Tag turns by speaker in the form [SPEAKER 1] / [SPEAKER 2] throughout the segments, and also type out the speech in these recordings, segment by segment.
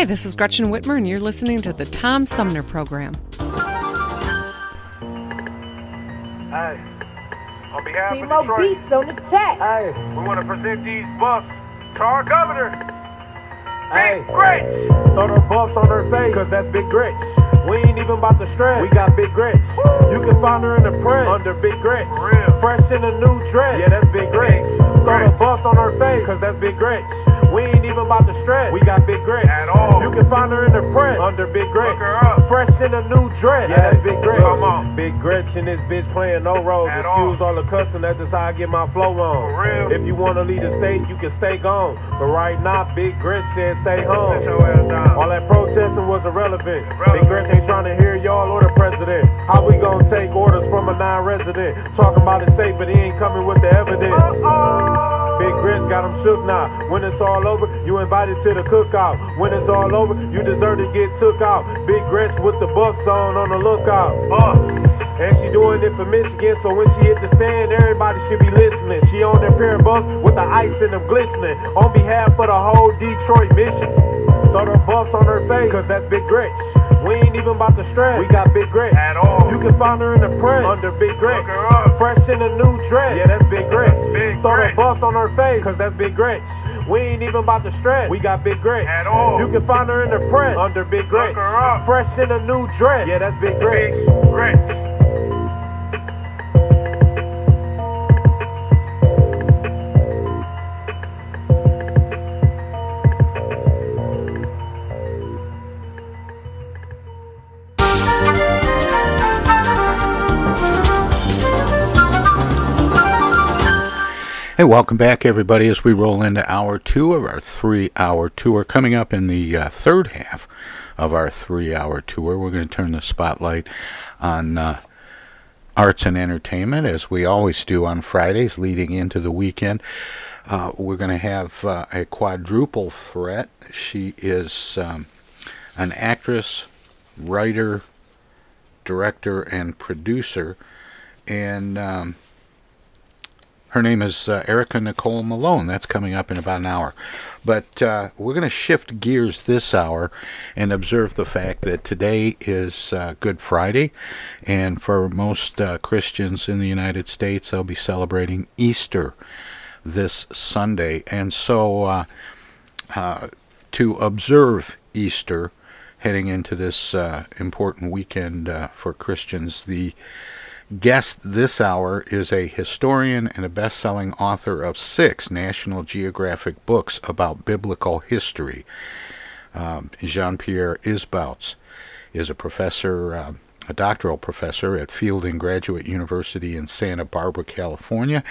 [SPEAKER 1] Hi, this is Gretchen Whitmer, and you're listening to the Tom Sumner Program.
[SPEAKER 2] Hey, on behalf
[SPEAKER 3] See
[SPEAKER 2] of
[SPEAKER 3] more
[SPEAKER 2] Detroit,
[SPEAKER 3] beats on the chat.
[SPEAKER 2] hey, we want to present these buffs to our governor.
[SPEAKER 4] Hey,
[SPEAKER 2] Big Gretch.
[SPEAKER 4] Throw them buffs on her face, cause that's Big Gretch. We ain't even about to stress. We got Big Gretch. You can find her in the press under Big Gretch. Fresh in a new dress. Yeah, that's Big Gretch. Throw the buffs on her face, cause that's Big Gretch. We ain't even about to stress. We got Big Gretch.
[SPEAKER 2] At all.
[SPEAKER 4] You can find her in the press under Big Gretch.
[SPEAKER 2] Look her up.
[SPEAKER 4] Fresh in a new dress. Yeah, that's Big Gretch.
[SPEAKER 2] Come on.
[SPEAKER 4] Big Gretch and this bitch playing no roles.
[SPEAKER 2] At
[SPEAKER 4] Excuse
[SPEAKER 2] all.
[SPEAKER 4] all the cussing, that's just how I get my flow on.
[SPEAKER 2] For real.
[SPEAKER 4] If you wanna leave the state, you can stay gone. But right now, Big Gretch said stay home.
[SPEAKER 2] Sit your ass down.
[SPEAKER 4] All that protesting was irrelevant.
[SPEAKER 2] Irrelevant.
[SPEAKER 4] Big Gretch ain't trying to hear y'all or the president. How we gonna take orders from a non-resident? Talking about it safe, but he ain't coming with the evidence. Big Gretch got him shook now. When it's all over, you invited to the cookout. When it's all over, you deserve to get took out. Big Gretch with the buffs on on the lookout. Uh, and she doing it for Michigan, so when she hit the stand, everybody should be listening. She on that pair of buffs with the ice in them glistening. On behalf of the whole Detroit mission. Throw her buffs on her face, cause that's Big Gretch. We ain't even about to stress. We got Big Gretch.
[SPEAKER 2] At all.
[SPEAKER 4] You can find her in the press under Big Gretch.
[SPEAKER 2] Look her up.
[SPEAKER 4] Fresh in a new dress. Yeah, that's Big Gretch.
[SPEAKER 2] Big
[SPEAKER 4] Throw
[SPEAKER 2] Gretch.
[SPEAKER 4] the buffs on her face, cause that's Big Gretch. We ain't even about to stress. We got Big Gretch.
[SPEAKER 2] At all.
[SPEAKER 4] You can find her in the press under Big
[SPEAKER 2] up.
[SPEAKER 4] Fresh in a new dress. Yeah, that's Big Gretch.
[SPEAKER 2] Big Gretch.
[SPEAKER 5] Hey, welcome back, everybody, as we roll into hour two of our three hour tour. Coming up in the uh, third half of our three hour tour, we're going to turn the spotlight on uh, arts and entertainment, as we always do on Fridays leading into the weekend. Uh, we're going to have uh, a quadruple threat. She is um, an actress, writer, director, and producer. And. Um, her name is uh, Erica Nicole Malone. That's coming up in about an hour. But uh, we're going to shift gears this hour and observe the fact that today is uh, Good Friday. And for most uh, Christians in the United States, they'll be celebrating Easter this Sunday. And so uh, uh, to observe Easter heading into this important weekend for Christians, the guest this hour is a historian and a best selling author of six National Geographic books about biblical history, um, Jean Pierre Isbouts. is a professor, uh, a doctoral professor at Fielding Graduate University in Santa Barbara, California,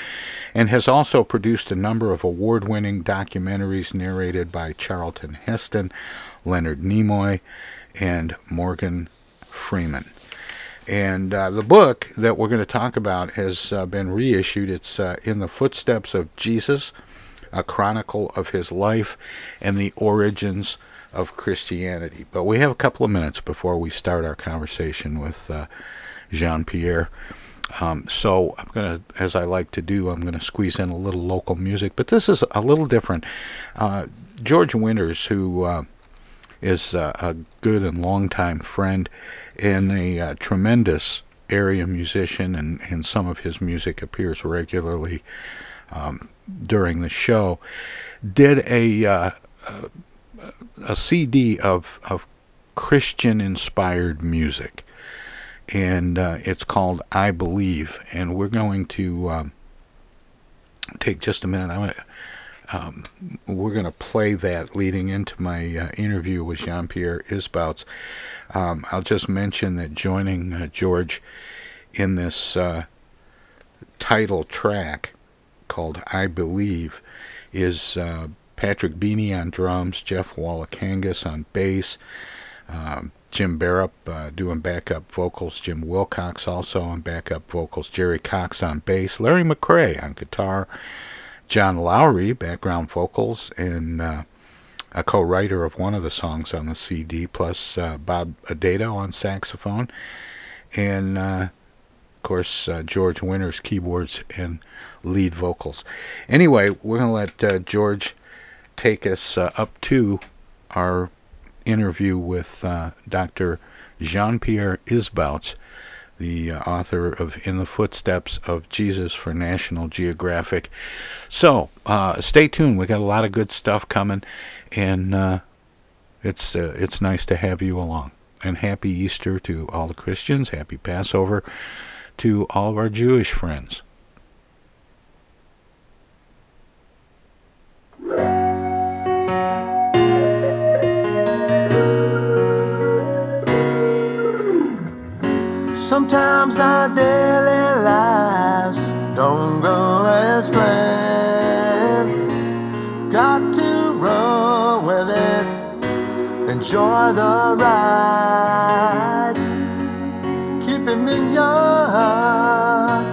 [SPEAKER 5] and has also produced a number of award winning documentaries narrated by Charlton Heston, Leonard Nimoy, and Morgan Freeman. And uh, the book that we're going to talk about has uh, been reissued. It's uh, In the Footsteps of Jesus, a chronicle of his life and the origins of Christianity. But we have a couple of minutes before we start our conversation with uh, Jean Pierre. Um, so I'm gonna, as I like to do, I'm gonna squeeze in a little local music. But this is a little different. Uh, George Winters, who uh, is a good and longtime friend and a uh, tremendous area musician, and, and some of his music appears regularly um, during the show, did a uh, a CD of of Christian inspired music, and uh, it's called I Believe, and we're going to um, take just a minute. I'm gonna, um, we're going to play that leading into my uh, interview with Jean Pierre Isbouts. Um, I'll just mention that joining uh, George in this uh, title track called I Believe is uh, Patrick Beanie on drums, Jeff Wallakangas on bass, um, Jim Barrett uh, doing backup vocals, Jim Wilcox also on backup vocals, Jerry Cox on bass, Larry McCray on guitar, John Lowry background vocals, and uh, a co-writer of one of the songs on the CD, plus uh, Bob Adato on saxophone, and uh, of course uh, George Winters keyboards and lead vocals. Anyway, we're going to let uh, George take us uh, up to our interview with Dr. Jean Pierre Isbouts, the uh, author of In the Footsteps of Jesus for National Geographic. So uh, stay tuned. We got a lot of good stuff coming, and uh, it's uh, it's nice to have you along. And happy Easter to all the Christians. Happy Passover to all of our Jewish friends.
[SPEAKER 6] Sometimes our daily lives don't go as planned. Got to roll with it, enjoy the ride. Keep him in your heart,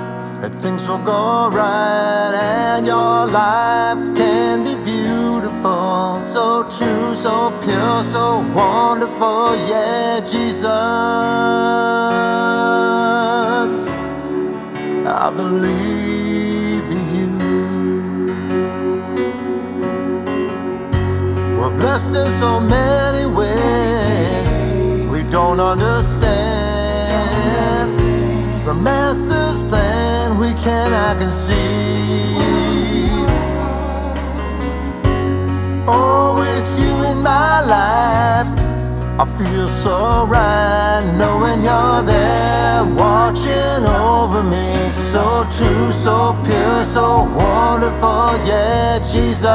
[SPEAKER 6] and things will go right, and your life can be beautiful. So true, so pure, so wonderful, Oh, yeah, Jesus. I believe in you. We're blessed in so many ways we don't understand. The Master's plan we cannot conceive. Oh, it's you in my life. I feel so right knowing you're there watching over me. So true, so pure, so wonderful, yeah, Jesus.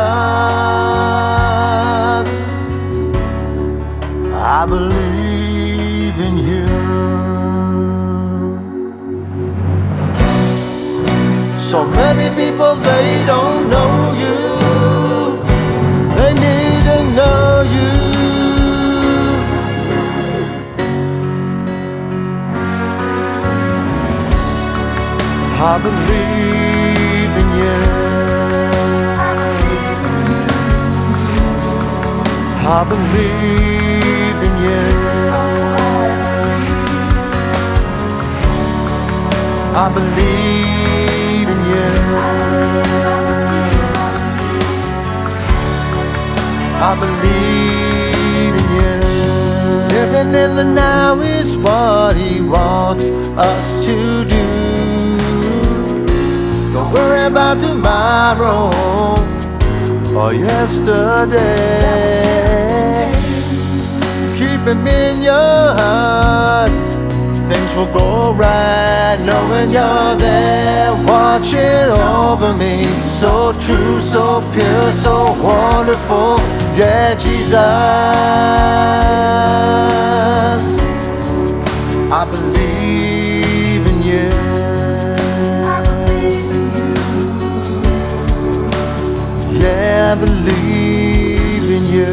[SPEAKER 6] I believe in you. So many people, they don't know you. I believe in you. I believe in you. I believe in you. I believe in you. Living in the now is what He wants us to do. Worry about tomorrow or yesterday. Keep him in your heart. Things will go right knowing you're there watching over me. So true, so pure, so wonderful. Yeah, Jesus. I believe I believe in you.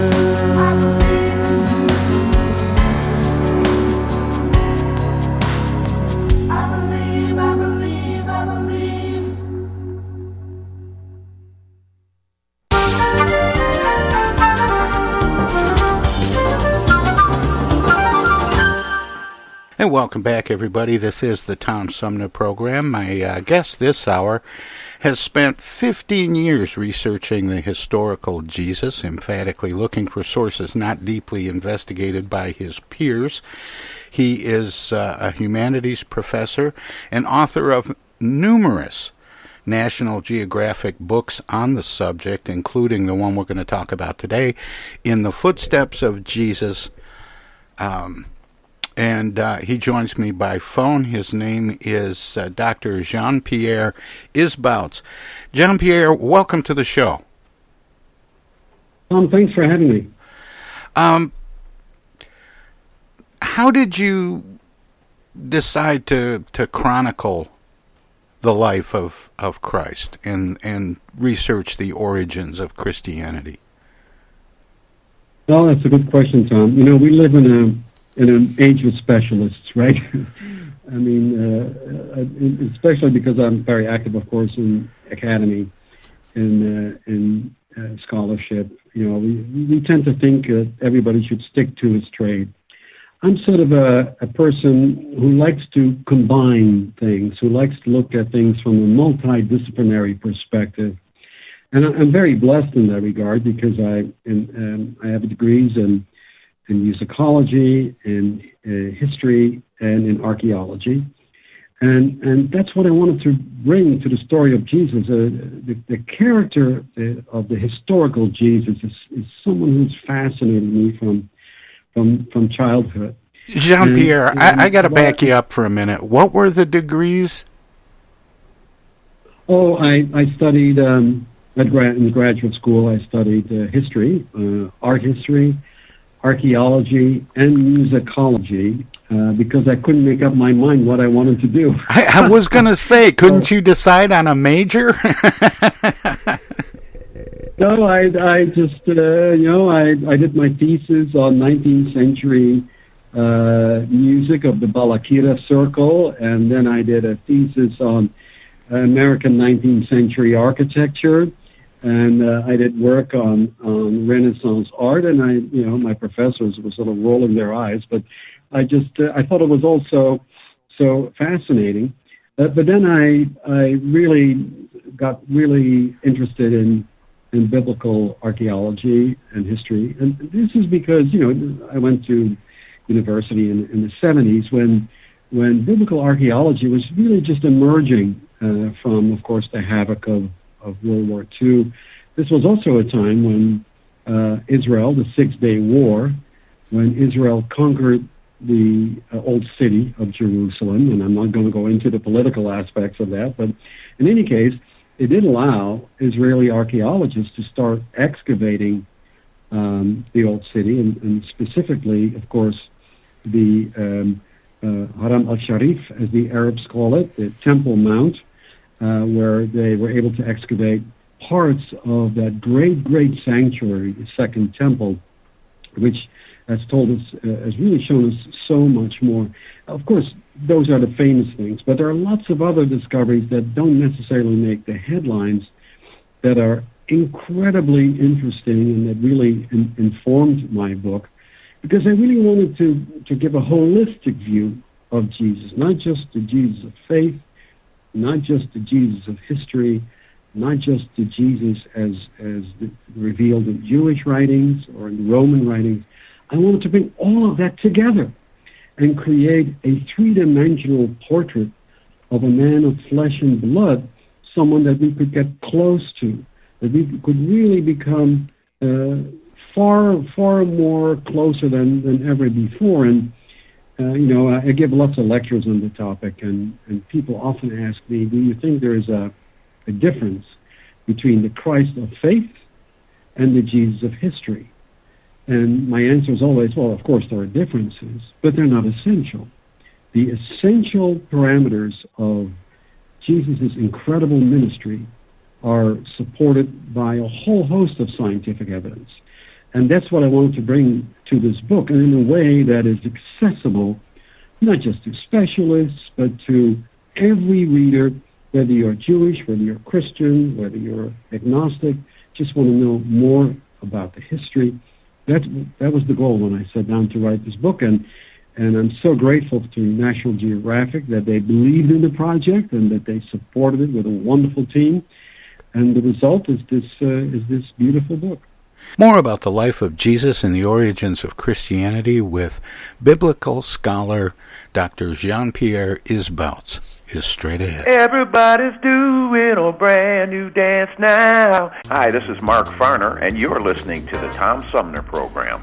[SPEAKER 5] And welcome back, everybody. This is the Tom Sumner program. My uh, guest this hour has spent 15 years researching the historical Jesus, emphatically looking for sources not deeply investigated by his peers. He is uh, a humanities professor and author of numerous National Geographic books on the subject, including the one we're going to talk about today, In the Footsteps of Jesus. Um, and uh, he joins me by phone. His name is uh, Dr. Jean Pierre Isbouts. Jean Pierre, welcome to the show.
[SPEAKER 3] Tom, thanks for having me.
[SPEAKER 5] Um, how did you decide to to chronicle the life of, of Christ and and research the origins of Christianity?
[SPEAKER 3] Well, that's a good question, Tom. You know, we live in a an age of specialists, right? I mean, uh, especially because I'm very active, of course, in academy and uh, in uh, scholarship. You know, we, we tend to think that everybody should stick to his trade. I'm sort of a, a person who likes to combine things, who likes to look at things from a multidisciplinary perspective. And I'm very blessed in that regard because I, in, um, I have degrees in in musicology, in uh, history, and in archaeology. And, and that's what I wanted to bring to the story of Jesus. Uh, the, the character uh, of the historical Jesus is, is someone who's fascinated me from, from, from childhood.
[SPEAKER 5] Jean Pierre, I, I got to back you up for a minute. What were the degrees?
[SPEAKER 3] Oh, I, I studied um, at gra- in graduate school. I studied uh, history, uh, art history, archaeology and musicology uh, because I couldn't make up my mind what I wanted to do.
[SPEAKER 5] I, I was going to say, couldn't you decide on a major?
[SPEAKER 3] no, I, I just, uh, you know, I, I did my thesis on 19th century uh, music of the Balakirev Circle, and then I did a thesis on American 19th century architecture and uh, I did work on on Renaissance art, and I, you know, my professors were sort of rolling their eyes, but I just uh, I thought it was also so fascinating. Uh, but then I I really got really interested in in biblical archaeology and history, and this is because you know I went to university in, in the 70s when when biblical archaeology was really just emerging uh, from, of course, the havoc of of World War II. This was also a time when uh, Israel, the Six Day War, when Israel conquered the uh, old city of Jerusalem, and I'm not going to go into the political aspects of that, but in any case, it did allow Israeli archaeologists to start excavating um, the old city, and, and, specifically, of course, the um, uh, Haram al-Sharif, as the Arabs call it, the Temple Mount, uh, where they were able to excavate parts of that great, great sanctuary, the Second Temple, which has told us, uh, has really shown us so much more. Of course, those are the famous things, but there are lots of other discoveries that don't necessarily make the headlines that are incredibly interesting and that really in, informed my book because I really wanted to, to give a holistic view of Jesus, not just the Jesus of faith, not just the Jesus of history, not just the Jesus as, as revealed in Jewish writings or in Roman writings. I wanted to bring all of that together and create a three dimensional portrait of a man of flesh and blood, someone that we could get close to, that we could really become uh, far, far more closer than, than ever before. And uh, you know, I give lots of lectures on the topic, and, and people often ask me, do you think there is a, a difference between the Christ of faith and the Jesus of history? And my answer is always, well, of course there are differences, but they're not essential. the essential parameters of Jesus' incredible ministry are supported by a whole host of scientific evidence. And that's what I wanted to bring to this book, and in a way that is accessible not just to specialists, but to every reader, whether you're Jewish, whether you're Christian, whether you're agnostic, just want to know more about the history. That, that was the goal when I sat down to write this book, and, and I'm so grateful to National Geographic that they believed in the project and that they supported it with a wonderful team. And the result is this, uh, is this beautiful book.
[SPEAKER 5] More about the life of Jesus and the origins of Christianity with biblical scholar Dr. Jean Pierre Isbouts is straight ahead.
[SPEAKER 2] Everybody's doing a brand new dance now. Hi, this is Mark Farner, and you're listening to the Tom Sumner Program.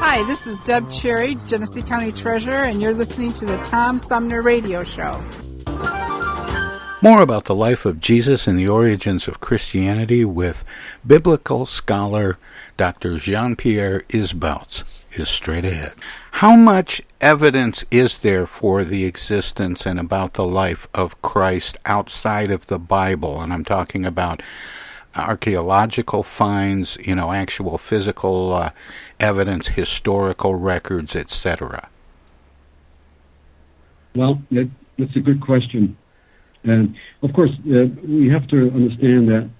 [SPEAKER 7] Hi, this is Deb Cherry, Genesee County Treasurer, and you're listening to the Tom Sumner Radio Show.
[SPEAKER 5] More about the life of Jesus and the origins of Christianity with biblical scholar Dr. Jean Pierre Isbouts is straight ahead. How much evidence is there for the existence and about the life of Christ outside of the Bible? And I'm talking about archaeological finds, you know, actual physical uh, evidence, historical records, etc.
[SPEAKER 3] Well, that, that's a good question. And of course, uh, we have to understand that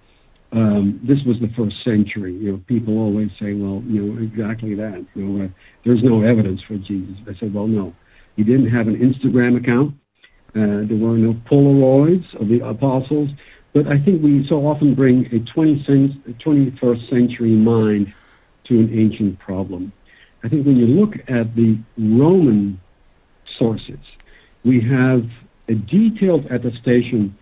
[SPEAKER 3] um, this was the first century. You know, people always say, "Well, you know, exactly that." You know, uh, there's no evidence for Jesus. I said, "Well, no. He didn't have an Instagram account. Uh, there were no Polaroids of the apostles. But I think we so often bring a 21st century mind to an ancient problem. I think when you look at the Roman sources, we have a detailed attestation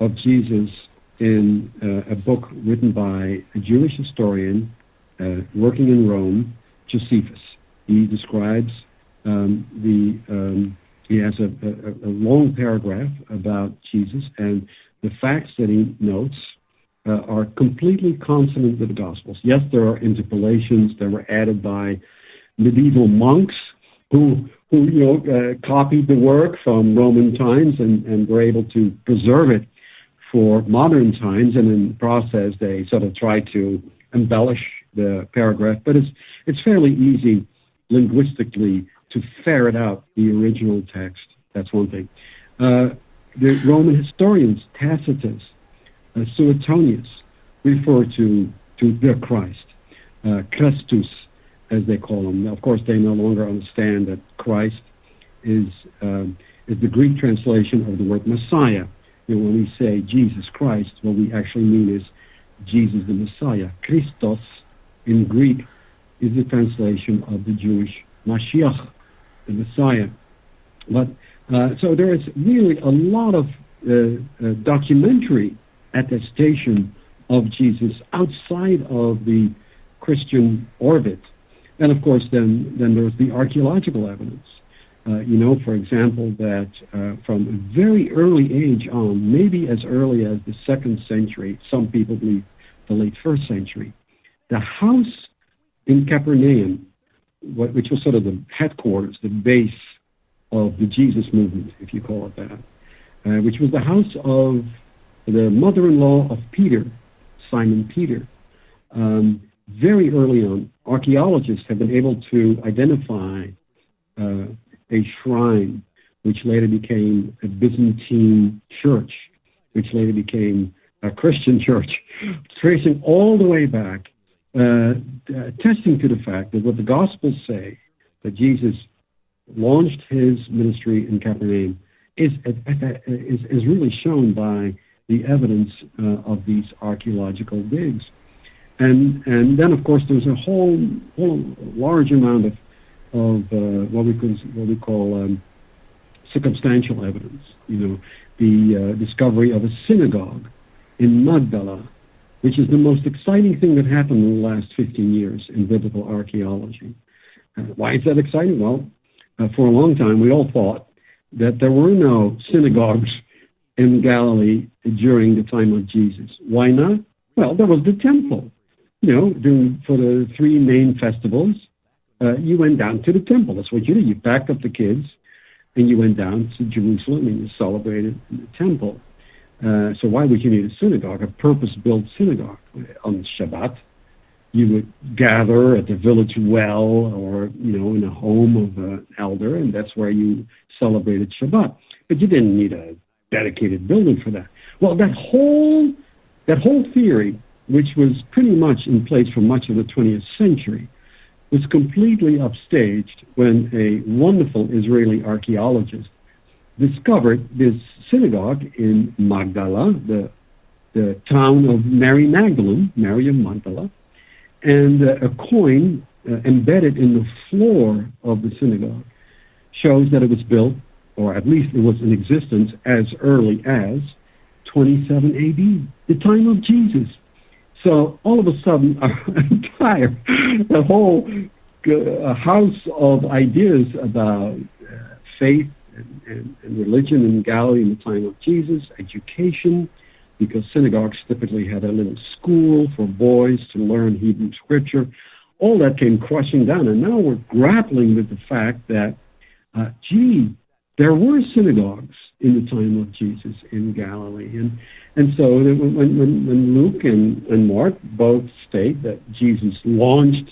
[SPEAKER 3] of Jesus in uh, a book written by a Jewish historian uh, working in Rome, Josephus. He describes um, the um, he has a, a, a, long paragraph about Jesus, and the facts that he notes are completely consonant with the Gospels. Yes, there are interpolations that were added by medieval monks who who you know uh, copied the work from Roman times and, and were able to preserve it for modern times, and in the process they sort of try to embellish the paragraph. But it's it's fairly easy linguistically to ferret out the original text. That's one thing. Uh, the Roman historians Tacitus, uh, Suetonius refer to to the Christ, uh, Christus, as they call him. Of course, they no longer understand that Christ is um, is the Greek translation of the word Messiah. You know, when we say Jesus Christ, what we actually mean is Jesus the Messiah. Christos in Greek is the translation of the Jewish Mashiach, the Messiah. But uh, so there is really a lot of uh, uh, documentary attestation of Jesus outside of the Christian orbit. And of course, then, then there's the archaeological evidence. Uh, you know, for example, that uh, from a very early age on, maybe as early as the second century, some people believe the late first century, the house in Capernaum, what, which was sort of the headquarters, the base of the Jesus movement, if you call it that, uh, which was the house of the mother-in-law of Peter, Simon Peter. Um, very early on, archaeologists have been able to identify uh, a shrine, which later became a Byzantine church, which later became a Christian church, tracing all the way back, uh, attesting to the fact that what the Gospels say, that Jesus launched his ministry in Capernaum is, is, is really shown by the evidence uh, of these archaeological digs. And, and then, of course, there's a whole, whole large amount of, of uh, what, we call, what we call um, circumstantial evidence. You know, the uh, discovery of a synagogue in Magdala, which is the most exciting thing that happened in the last 15 years in biblical archaeology. Uh, why is that exciting? Well, uh, for a long time, we all thought that there were no synagogues in Galilee during the time of Jesus. Why not? Well, there was the temple. You know, during, for the three main festivals, uh, you went down to the temple. That's what you did. You packed up the kids and you went down to Jerusalem and you celebrated in the temple. Uh, so why would you need a synagogue, a purpose-built synagogue on Shabbat? you would gather at the village well or you know in a home of an elder and that's where you celebrated shabbat but you didn't need a dedicated building for that. Well that whole that whole theory which was pretty much in place for much of the 20th century was completely upstaged when a wonderful israeli archaeologist discovered this synagogue in magdala the the town of mary magdalene mary of magdala and uh, a coin uh, embedded in the floor of the synagogue shows that it was built, or at least it was in existence as early as 27 AD, the time of Jesus. So all of a sudden, our entire, the whole uh, house of ideas about uh, faith and, and, and religion in Galilee in the time of Jesus, education, because synagogues typically had a little school for boys to learn Hebrew scripture. All that came crushing down, and now we're grappling with the fact that, uh, gee, there were synagogues in the time of Jesus in Galilee, and and so when when, when Luke and, and Mark both state that Jesus launched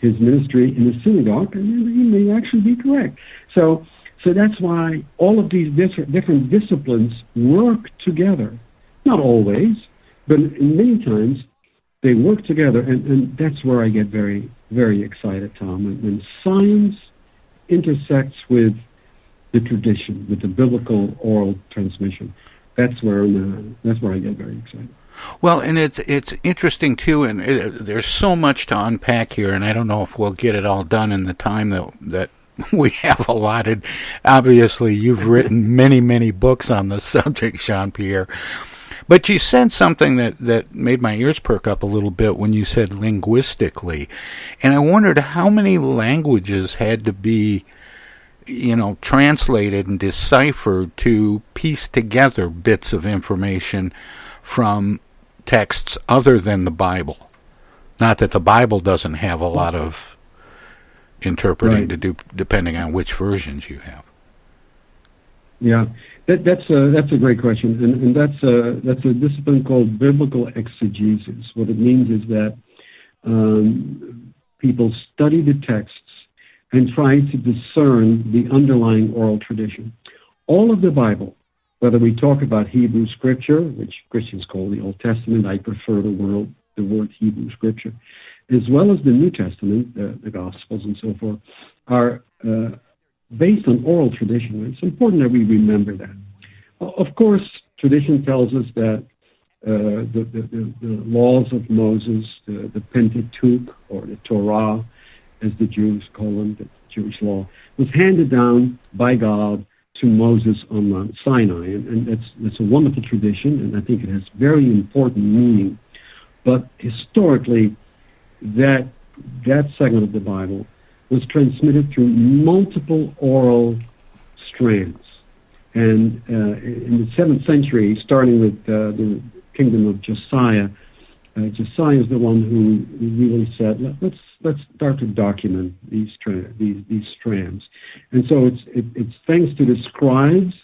[SPEAKER 3] his ministry in the synagogue, and he may actually be correct. So so that's why all of these different, different disciplines work together. Not always, but many times they work together, and, and that's where I get very, very excited, Tom. When, when science intersects with the tradition, with the biblical oral transmission, that's where uh, that's where I get very excited.
[SPEAKER 5] Well, and it's it's interesting too, and it, uh, there's so much to unpack here, and I don't know if we'll get it all done in the time that that we have allotted. Obviously, you've written many, many books on the subject, Jean Pierre. But you said something that, that made my ears perk up a little bit when you said linguistically. And I wondered how many languages had to be, you know, translated and deciphered to piece together bits of information from texts other than the Bible. Not that the Bible doesn't have a lot of interpreting right. to do depending on which versions you have.
[SPEAKER 3] Yeah, that, that's a that's a great question, and, and that's a that's a discipline called biblical exegesis. What it means is that um, people study the texts and try to discern the underlying oral tradition. All of the Bible, whether we talk about Hebrew Scripture, which Christians call the Old Testament, I prefer the word the word Hebrew Scripture as well as the New Testament, the, the Gospels and so forth, are uh, based on oral tradition. It's important that we remember that. Of course, tradition tells us that uh, the, the, the, laws of Moses, the, the Pentateuch or the Torah, as the Jews call them, the Jewish law, was handed down by God to Moses on Mount Sinai, and, and that's that's a wonderful tradition, and I think it has very important meaning. But historically, that that segment of the Bible was transmitted through multiple oral strands. And uh, in the seventh century, starting with uh, the kingdom of Josiah, uh, Josiah is the one who really said, Let, us let's start to document these tra- these these strands. And so it's it, it's thanks to the scribes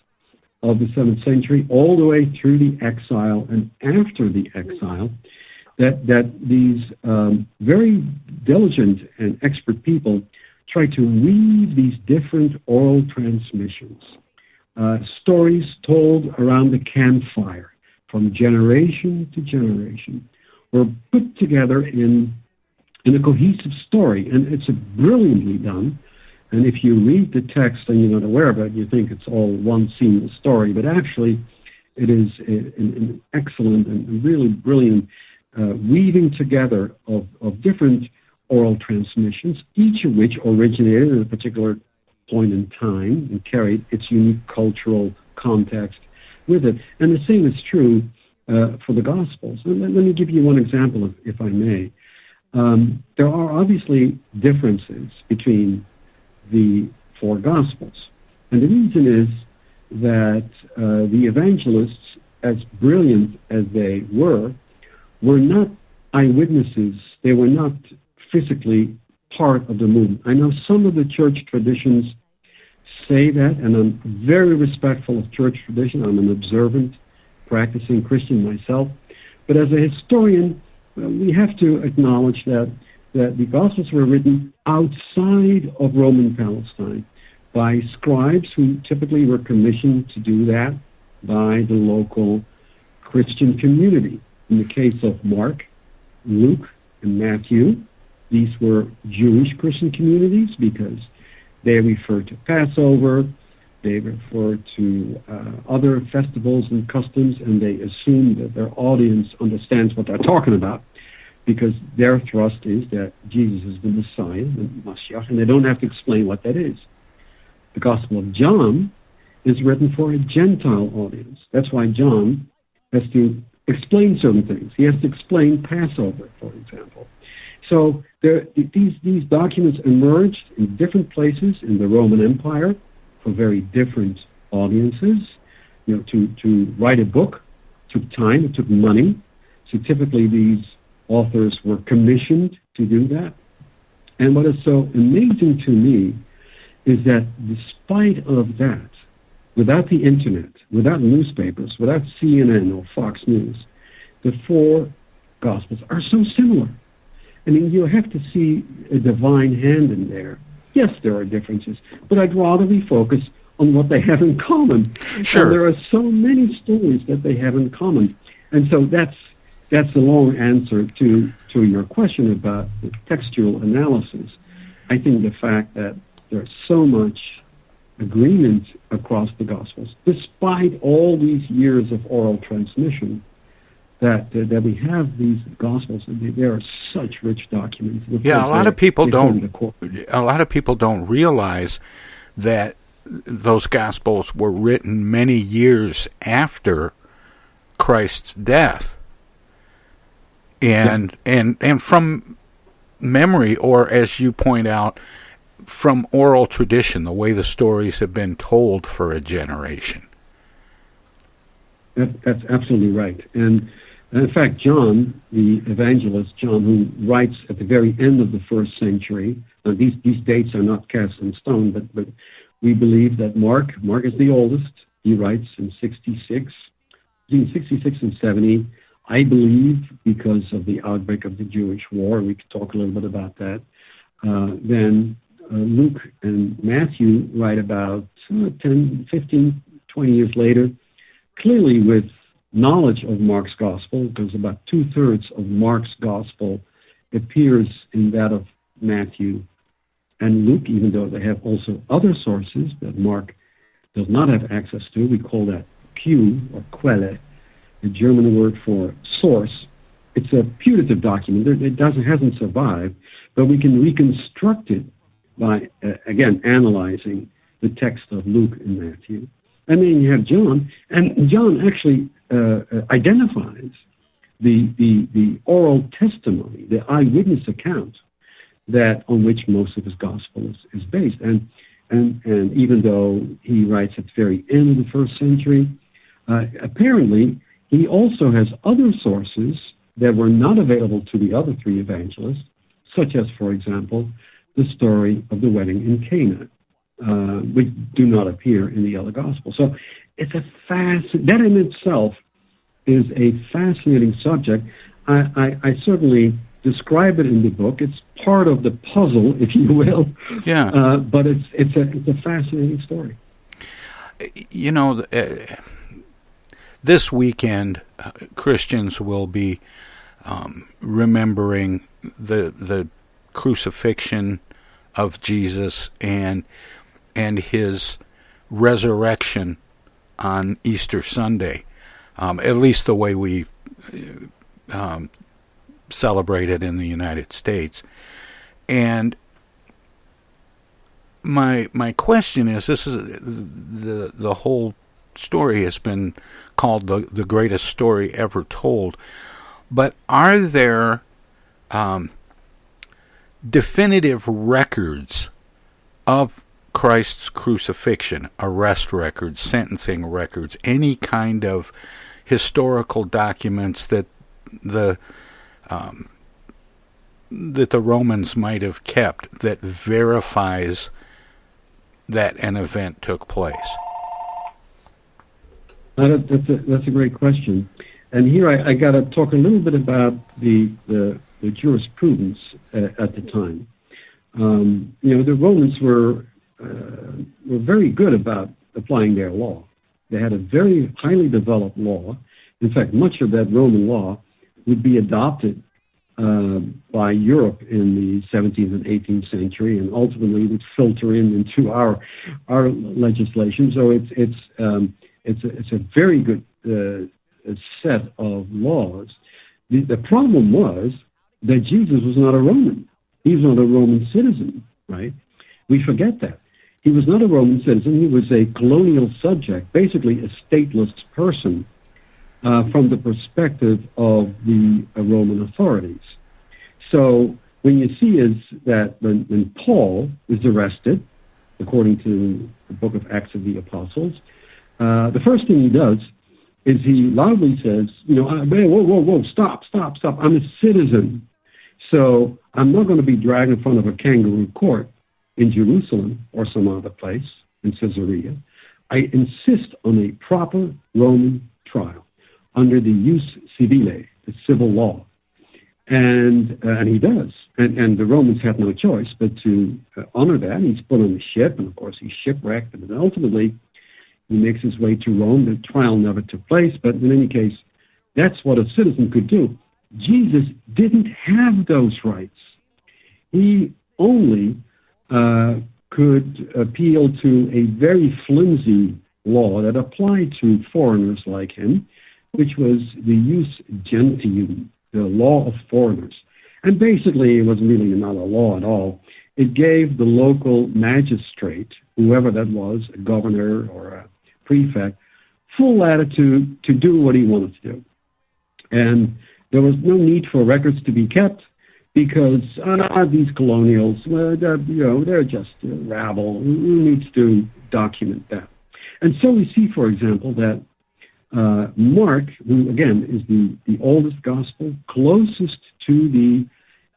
[SPEAKER 3] of the seventh century all the way through the exile and after the exile that that these um, very diligent and expert people try to weave these different oral transmissions, uh, stories told around the campfire from generation to generation, were put together in in a cohesive story, and it's brilliantly done. And if you read the text and you're not aware of it, you think it's all one single story, but actually, it is an, an excellent and really brilliant uh, weaving together of, of different oral transmissions, each of which originated at a particular point in time and carried its unique cultural context with it. And the same is true uh, for the Gospels. Let, let, me give you one example, if, if I may. Um, there are obviously differences between the four Gospels. And the reason is that uh, the evangelists, as brilliant as they were, were not eyewitnesses. They were not physically part of the movement. I know some of the church traditions say that, and I'm very respectful of church tradition. I'm an observant, practicing Christian myself. But as a historian, we have to acknowledge that, that the Gospels were written outside of Roman Palestine by scribes who typically were commissioned to do that by the local Christian community. In the case of Mark, Luke, and Matthew, these were Jewish Christian communities because they refer to Passover, they refer to uh, other festivals and customs, and they assume that their audience understands what they're talking about because their thrust is that Jesus is the Messiah, the Mashiach, and they don't have to explain what that is. The Gospel of John is written for a Gentile audience. That's why John has to explain certain things. He has to explain Passover, for example. So there, these these documents emerged in different places in the Roman Empire for very different audiences. You know, to to write a book took time, it took money. So typically these authors were commissioned to do that. And what is so amazing to me is that despite of that, without the internet, without newspapers, without CNN or Fox News, the four gospels are so similar. I mean, you have to see a divine hand in there. Yes, there are differences, but I'd rather we focus on what they have in common.
[SPEAKER 5] Sure.
[SPEAKER 3] And there are so many stories that they have in common. And so that's that's a long answer to, to your question about the textual analysis. I think the fact that there's so much agreement across the Gospels, despite all these years of oral transmission, that uh, that we have these Gospels, and they, are such rich documents.
[SPEAKER 5] Yeah, a lot of people don't.
[SPEAKER 3] form the core.
[SPEAKER 5] A lot of people don't realize that those gospels were written many years after Christ's death, and and and from memory, or as you point out, from oral tradition, the way the stories have been told for a generation.
[SPEAKER 3] That, that's absolutely right. And, and in fact, John, the evangelist, John, who writes at the very end of the first century, now these, these dates are not cast in stone, but, but we believe that Mark, Mark is the oldest, he writes in 66, between 66 and 70. I believe because of the outbreak of the Jewish war, we could talk a little bit about that. Uh, then uh, Luke and Matthew write about uh, 10, 15, 20 years later, clearly with knowledge of Mark's gospel, because about two thirds of Mark's gospel appears in that of Matthew and Luke, even though they have also other sources that Mark does not have access to. We call that Q or Quelle, the German word for source. It's a putative document. It doesn't hasn't survived, but we can reconstruct it by uh, again analyzing the text of Luke and Matthew. And then you have John, and John actually uh, uh, identifies the, the the oral testimony, the eyewitness account that on which most of his gospel is, is based. And and and even though he writes at the very end of the first century, uh, apparently he also has other sources that were not available to the other three evangelists, such as, for example, the story of the wedding in Cana, uh, which do not appear in the other gospel. So it's a fast that in itself is a fascinating subject. I, I, I certainly describe it in the book. It's part of the puzzle, if you will.
[SPEAKER 5] Yeah.
[SPEAKER 3] Uh, but it's it's a it's a fascinating story.
[SPEAKER 5] you know, uh, this weekend, uh, Christians will be um, remembering the the crucifixion of Jesus and and his resurrection on Easter Sunday, um, at least the way we uh, um, celebrate it in the United States, and my my question is this is the the whole story has been called the the greatest story ever told but are there um, definitive records of Christ's crucifixion arrest records sentencing records any kind of historical documents that the um, that the Romans might have kept that verifies that an event took place?
[SPEAKER 3] That- that's, a, that's a great question. And here I, I got to talk a little bit about the, the, the jurisprudence uh, at the time. Um, you know, the Romans were, uh, were very good about applying their law. They had a very highly developed law. In fact, much of that Roman law would be adopted uh, by Europe in the 17th and 18th century, and ultimately would filter in into our our legislation. So it's it's um, it's a, it's a very good uh, set of laws. The, the problem was that Jesus was not a Roman. He was not a Roman citizen, right? We forget that. He was not a Roman citizen. He was a colonial subject, basically a stateless person uh, from the perspective of the uh, Roman authorities. So what you see is that when, when Paul is arrested, according to the book of Acts of the Apostles, uh, the first thing he does is he loudly says, you know, whoa, whoa, whoa, stop, stop, stop. I'm a citizen. So I'm not going to be dragged in front of a kangaroo court in Jerusalem or some other place in Caesarea. I insist on a proper Roman trial under the jus civile, the civil law. And, uh, and he does. And, and the Romans had no choice but to uh, honor that. He's put on the ship, and of course he's shipwrecked. And ultimately, he makes his way to Rome. The trial never took place, but in any case, that's what a citizen could do. Jesus didn't have those rights. He only uh, could appeal to a very flimsy law that applied to foreigners like him, which was the jus gentium, the law of foreigners. And basically, it was really not a law at all. It gave the local magistrate, whoever that was, a governor or a prefect, full latitude to do what he wanted to do. And there was no need for records to be kept because uh, these colonials, well, you know, they're just rabble. Who needs to document that? And so we see, for example, that uh, Mark, who again is the, the oldest gospel, closest to the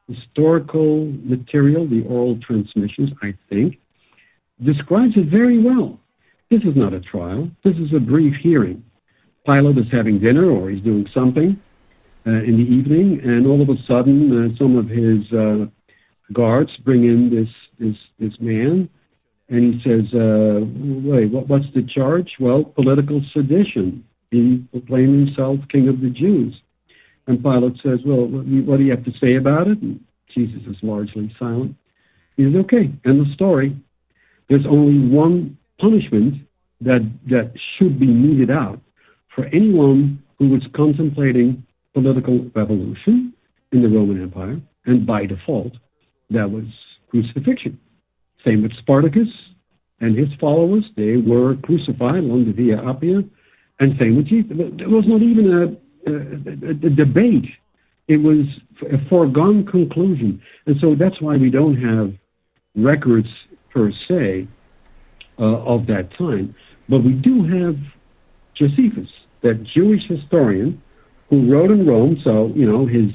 [SPEAKER 3] historical material, the oral transmissions, I think, describes it very well. This is not a trial. This is a brief hearing. Pilate is having dinner or he's doing something uh, in the evening, and all of a sudden, uh, some of his uh, guards bring in this this this man, and he says, uh, "Wait, what, what's the charge? Well, political sedition. He proclaimed himself king of the Jews." And Pilate says, "Well, what do you have to say about it?" And Jesus is largely silent. He says, "Okay." End of story. There's only one punishment that that should be meted out for anyone who was contemplating political revolution in the Roman Empire, and by default, that was crucifixion. Same with Spartacus and his followers; they were crucified along the Via Appia, and same with Jesus. There was not even a, a, a debate; it was a foregone conclusion, and so that's why we don't have records per se uh, of that time. But we do have Josephus, that Jewish historian who wrote in Rome. So, you know, his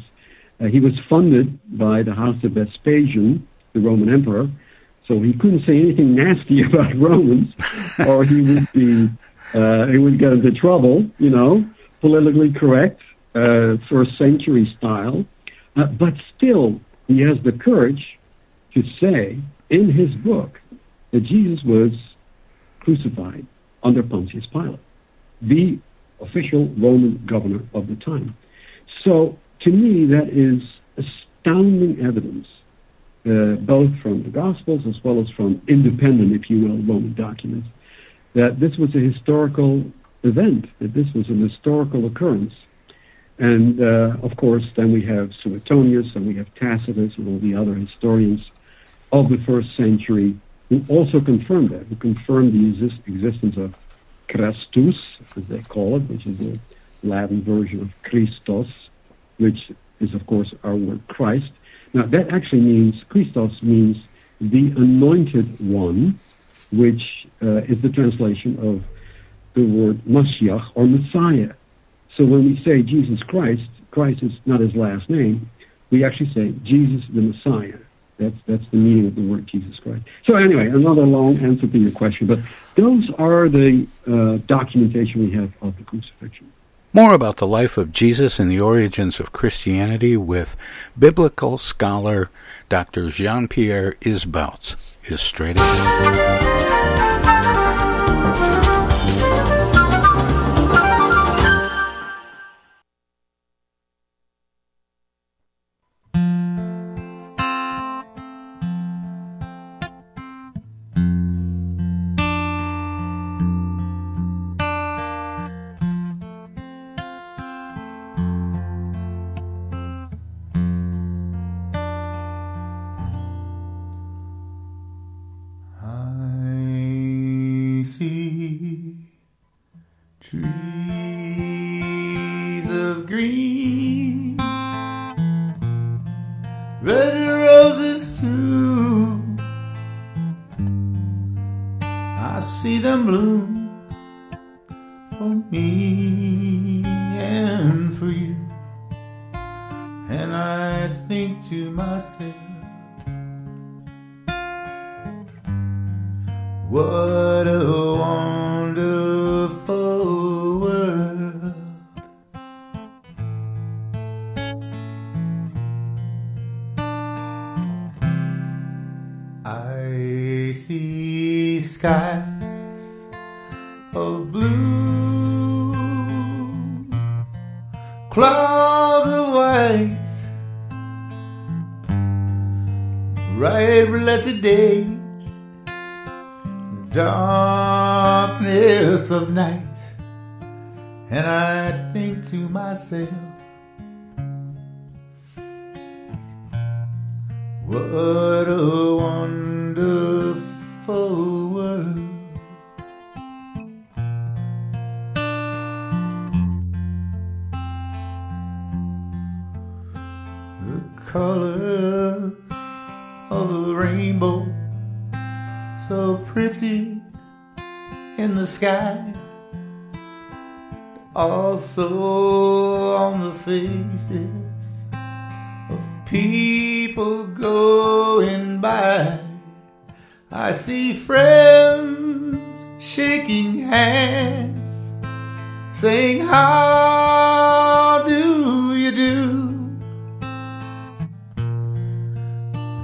[SPEAKER 3] uh, he was funded by the house of Vespasian, the Roman emperor. So he couldn't say anything nasty about Romans, or he would be uh, he would get into trouble. You know, politically correct, uh, first century style. Uh, but still, he has the courage to say in his book that Jesus was crucified under Pontius Pilate, the official Roman governor of the time. So, to me, that is astounding evidence, uh, both from the Gospels as well as from independent, if you will, Roman documents, that this was a historical event, that this was an historical occurrence. And uh, of course, then we have Suetonius and we have Tacitus and all the other historians of the first century who also confirmed that, who confirmed the exist- existence of Christus, as they call it, which is the Latin version of Christos, which is, of course, our word Christ. Now, that actually means, Christos means the anointed one, which uh, is the translation of the word Mashiach or Messiah. So when we say Jesus Christ, Christ is not his last name, we actually say Jesus the Messiah. That's that's the meaning of the word Jesus Christ. So anyway, another long answer to your question, but those are the uh, documentation we have of the crucifixion.
[SPEAKER 5] More about the life of Jesus and the origins of Christianity with biblical scholar Dr. Jean Pierre Isbouts is straight ahead.
[SPEAKER 8] Pretty in the sky, also on the faces of people going by. I see friends shaking hands, saying, How do you do?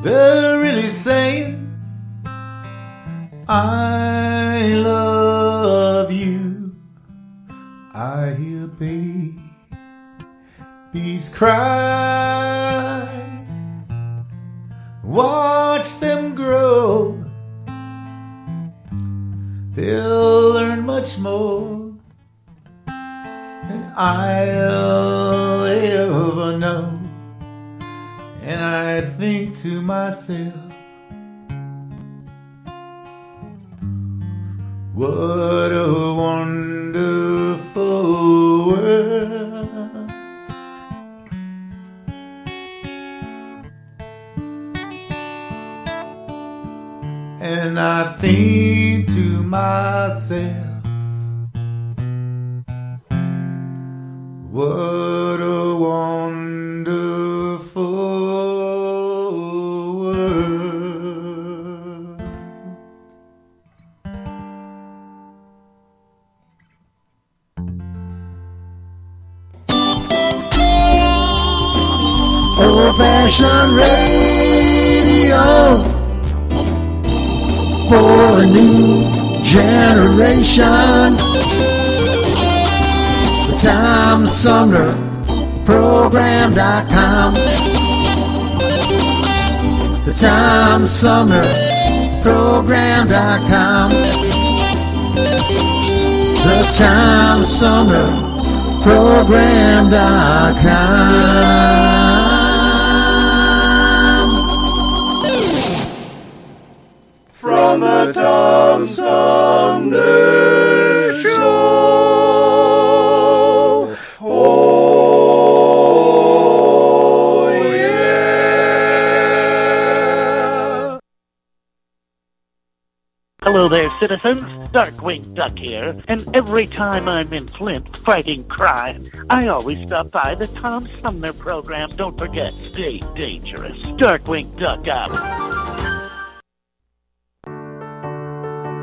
[SPEAKER 8] They're really saying, I love you. I hear babies cry. Watch them grow. They'll learn much more than I'll ever know. And I think to myself, what a wonderful world. And I think to myself, what a wonderful
[SPEAKER 6] Old radio for a new generation. The Tom Sumner Program.com. The Tom Sumner Program.com. The Tom Sumner Program.com.
[SPEAKER 8] Tom Sumner Show. Oh, yeah.
[SPEAKER 9] Hello there, citizens. Darkwing Duck here, and every time I'm in Flint fighting crime, I always stop by the Tom Sumner program. Don't forget, stay dangerous. Darkwing Duck out.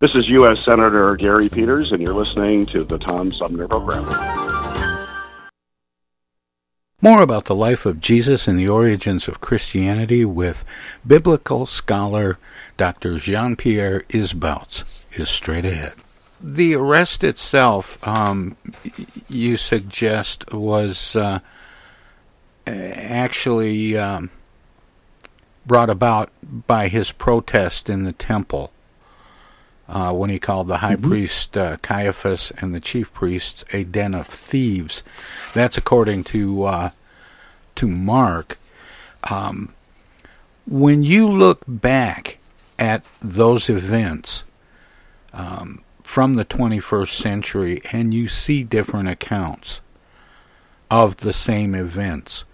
[SPEAKER 10] This is U.S. Senator Gary Peters, and you're listening to the Tom Sumner Program.
[SPEAKER 5] More about the life of Jesus and the origins of Christianity with biblical scholar Dr. Jean Pierre Isbouts is straight ahead. The arrest itself, um, you suggest, was uh, actually um, brought about by his protest in the temple uh, when he called the high
[SPEAKER 3] Mm-hmm.
[SPEAKER 5] priest uh, Caiaphas and the chief priests a den of thieves. That's according to uh, to Mark. Um, when you look back at those events um, from the 21st century and you see different accounts of the same events,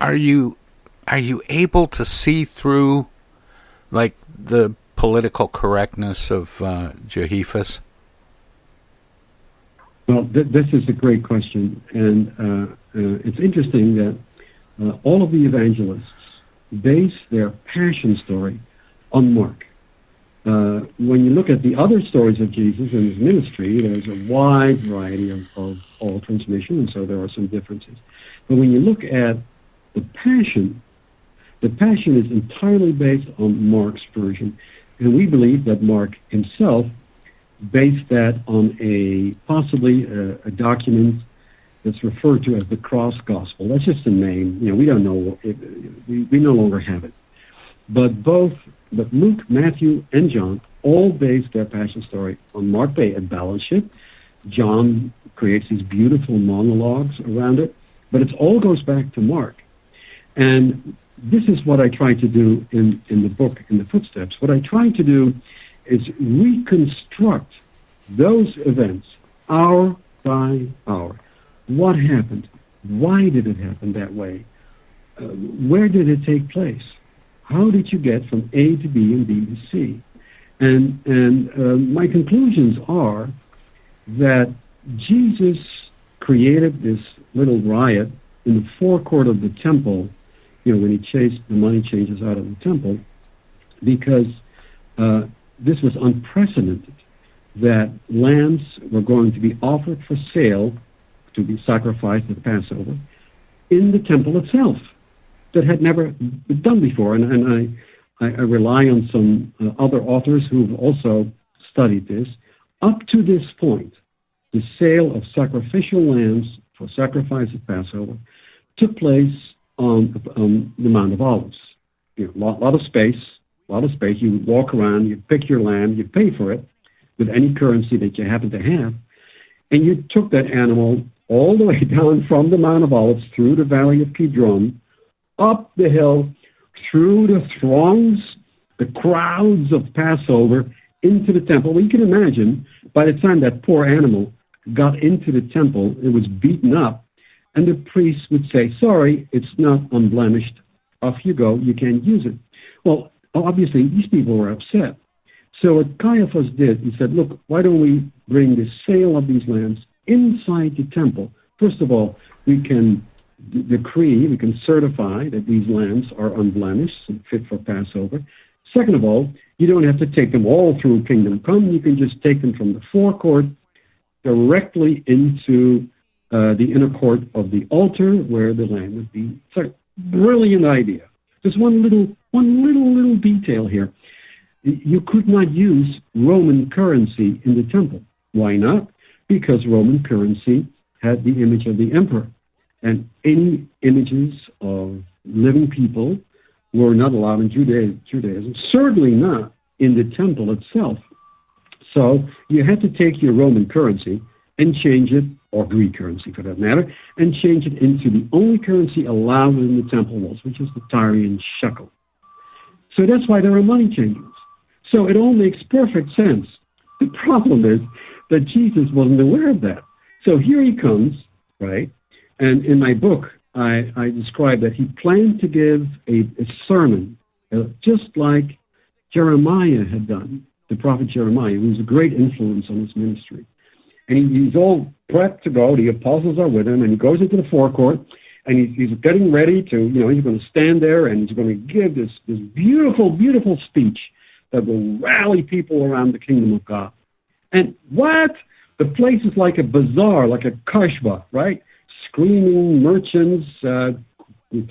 [SPEAKER 5] are you are you able to see through like the political correctness of uh?
[SPEAKER 3] Well, th- this is a great question, and uh, uh, it's interesting that uh, all of the evangelists base their passion story on Mark. Uh, when you look at the other stories of Jesus and his ministry, there's a wide variety of, of oral transmission, and so there are some differences. But when you look at the passion, the passion is entirely based on Mark's version, and we believe that Mark himself based that on a possibly a, a document that's referred to as the Cross Gospel. That's just a name. You know, we don't know. It, we, we no longer have it. But both, but Luke, Matthew, and John all base their passion story on Mark. They embellish it. John creates these beautiful monologues around it, but it all goes back to Mark. And this is what I try to do in, in the book, in the footsteps. What I try to do is reconstruct those events hour by hour. What happened? Why did it happen that way? Uh, where did it take place? How did you get from A to B and B to C? And, and uh, my conclusions are that Jesus created this little riot in the forecourt of the temple, you know, when he chased the money changers out of the temple, because uh, this was unprecedented that lambs were going to be offered for sale to be sacrificed at Passover in the temple itself that had never been done before. And, and I, I, I rely on some uh, other authors who've also studied this. Up to this point, the sale of sacrificial lambs for sacrifice at Passover took place on, on the Mount of Olives. You know, a lot, lot of space, a lot of space. You walk around, you pick your lamb, you pay for it with any currency that you happen to have, and you took that animal all the way down from the Mount of Olives through the valley of Kidron, up the hill, through the throngs, the crowds of Passover, into the temple. Well, you can imagine by the time that poor animal got into the temple, it was beaten up, and the priest would say, Sorry, it's not unblemished. Off you go, you can't use it. Well, obviously, these people were upset. So what Caiaphas did, he said, Look, why don't we bring the sale of these lambs inside the temple? First of all, we can d- decree, we can certify that these lambs are unblemished and fit for Passover. Second of all, you don't have to take them all through Kingdom Come. You can just take them from the forecourt directly into uh, the inner court of the altar where the lamb would be. It's a brilliant idea. Just one little, one little, little detail here. You could not use Roman currency in the temple. Why not? Because Roman currency had the image of the emperor, and any images of living people were not allowed in Judaism, Judaism certainly not in the temple itself. So you had to take your Roman currency and change it, or Greek currency for that matter, and change it into the only currency allowed within the temple walls, which is the Tyrian shekel. So that's why there are money changers. So it all makes perfect sense. The problem is that Jesus wasn't aware of that. So here he comes, right? And in my book, I, I describe that he planned to give a, a sermon, uh, just like Jeremiah had done, the prophet Jeremiah, who was a great influence on his ministry. And he, he's all prepped to go. The apostles are with him, and he goes into the forecourt, and he's, he's getting ready to, you know, he's going to stand there and he's going to give this, this beautiful, beautiful speech that will rally people around the kingdom of God. And what? The place is like a bazaar, like a kashba, right? Screaming merchants, uh,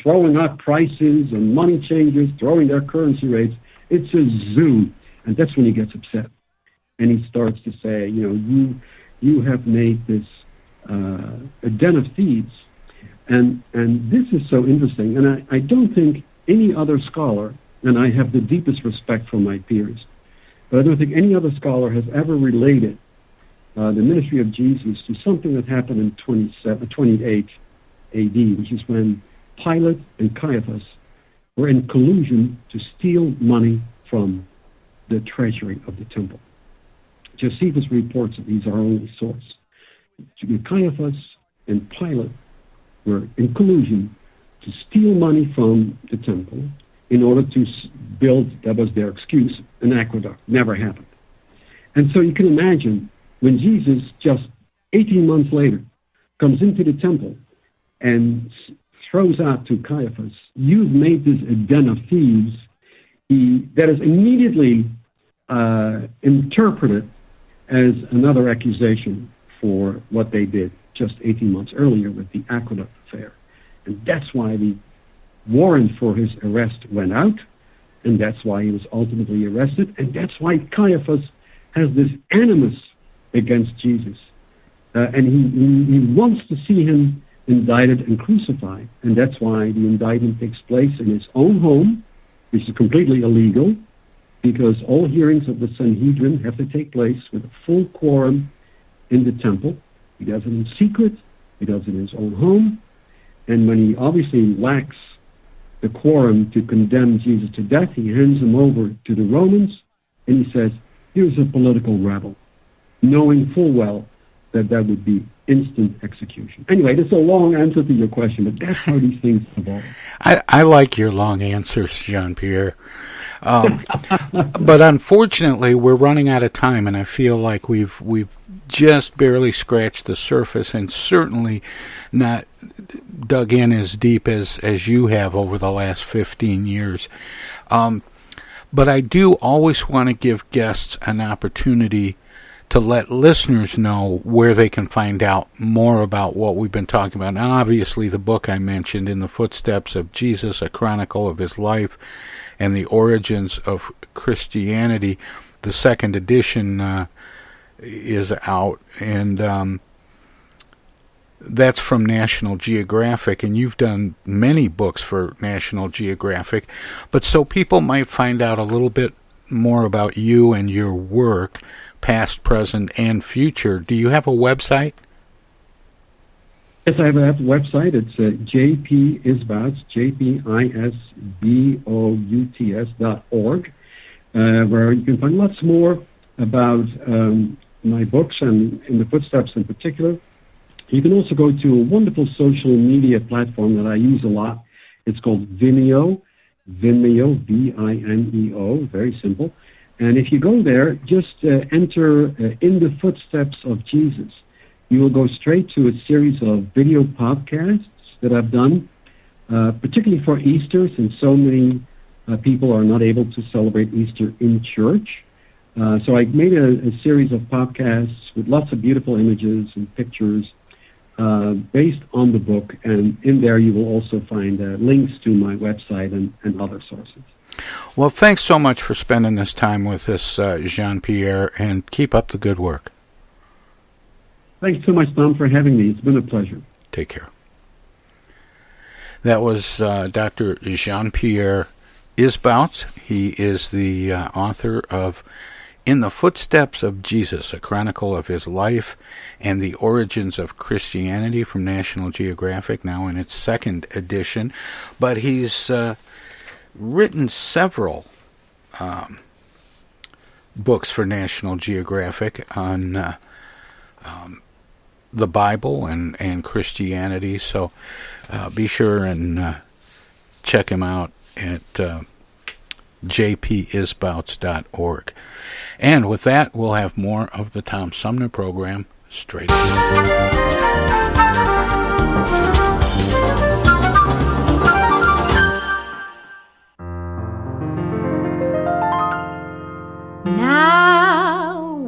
[SPEAKER 3] throwing out prices and money changers, throwing their currency rates. It's a zoo. And that's when he gets upset. And he starts to say, you know, you, you have made this uh, a den of thieves. And, and this is so interesting. And I, I don't think any other scholar and I have the deepest respect for my peers. But I don't think any other scholar has ever related uh, the ministry of Jesus to something that happened in 27, 28 AD, which is when Pilate and Caiaphas were in collusion to steal money from the treasury of the temple. Josephus reports that these are only source. Caiaphas and Pilate were in collusion to steal money from the temple in order to build, that was their excuse, an aqueduct. Never happened. And so you can imagine when Jesus, just 18 months later, comes into the temple and throws out to Caiaphas, You've made this a den of thieves, he, that is immediately uh, interpreted as another accusation for what they did just 18 months earlier with the aqueduct affair. And that's why the warrant for his arrest went out, and that's why he was ultimately arrested, and that's why Caiaphas has this animus against Jesus. Uh, and he, he, he wants to see him indicted and crucified, and that's why the indictment takes place in his own home, which is completely illegal, because all hearings of the Sanhedrin have to take place with a full quorum in the temple. He does it in secret, he does it in his own home, and when he obviously lacks the quorum to condemn Jesus to death, he hands him over to the Romans and he says, Here's a political rebel, knowing full well that that would be instant execution. Anyway, that's a long answer to your question, but that's how these things evolve.
[SPEAKER 5] I, I like your long answers, Jean Pierre. Um, but unfortunately, we're running out of time, and I feel like we've we've just barely scratched the surface, and certainly not dug in as deep as as you have over the last fifteen years. Um, but I do always want to give guests an opportunity to let listeners know where they can find out more about what we've been talking about. Now, obviously, the book I mentioned, In the Footsteps of Jesus, a chronicle of his life and the origins of Christianity, the second edition uh, is out, and um, that's from National Geographic, and you've done many books for National Geographic. But so people might find out a little bit more about you and your work, past, present, and future. Do you have a website?
[SPEAKER 3] Yes, I have a website. It's uh, jpisbouts, J-P-I-S-B-O-U-T-S dot org, uh, where you can find lots more about um, my books and in the footsteps in particular. You can also go to a wonderful social media platform that I use a lot. It's called Vimeo, Vimeo, V-I-M-E-O, very simple. And if you go there, just uh, enter uh, In the Footsteps of Jesus. You will go straight to a series of video podcasts that I've done, uh, particularly for Easter, since so many uh, people are not able to celebrate Easter in church. Uh, so I made a, a, series of podcasts with lots of beautiful images and pictures uh, based on the book, and in there you will also find uh, links to my website and, and, other sources.
[SPEAKER 5] Well, thanks so much for spending this time with us, uh, Jean Pierre, and keep up the good work.
[SPEAKER 3] Thanks so much, Tom, for having me. It's been a pleasure.
[SPEAKER 5] Take care. That was uh, Dr. Jean Pierre Isbouts. He is the uh, author of In the Footsteps of Jesus, a chronicle of his life and the origins of Christianity from National Geographic, now in its second edition. But he's uh, written several um, books for National Geographic on uh, um, the Bible and, and Christianity. So uh, be sure and uh, check him out at uh, jpisbouts.org. And with that, we'll have more of the Tom Sumner program straight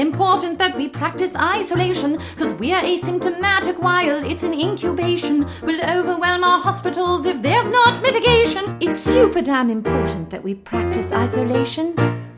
[SPEAKER 11] important that we practice isolation, because we're asymptomatic while it's in incubation. We'll overwhelm our hospitals if there's not mitigation. It's super damn important that we practice isolation.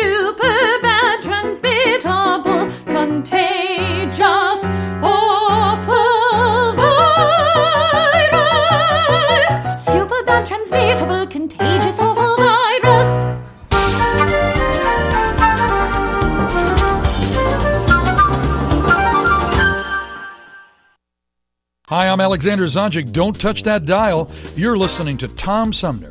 [SPEAKER 11] super bad, transmittable, contagious, awful virus. Super bad, transmittable, contagious, awful virus.
[SPEAKER 12] Hi, I'm Alexander Zonjic. Don't touch that dial. You're listening to Tom Sumner.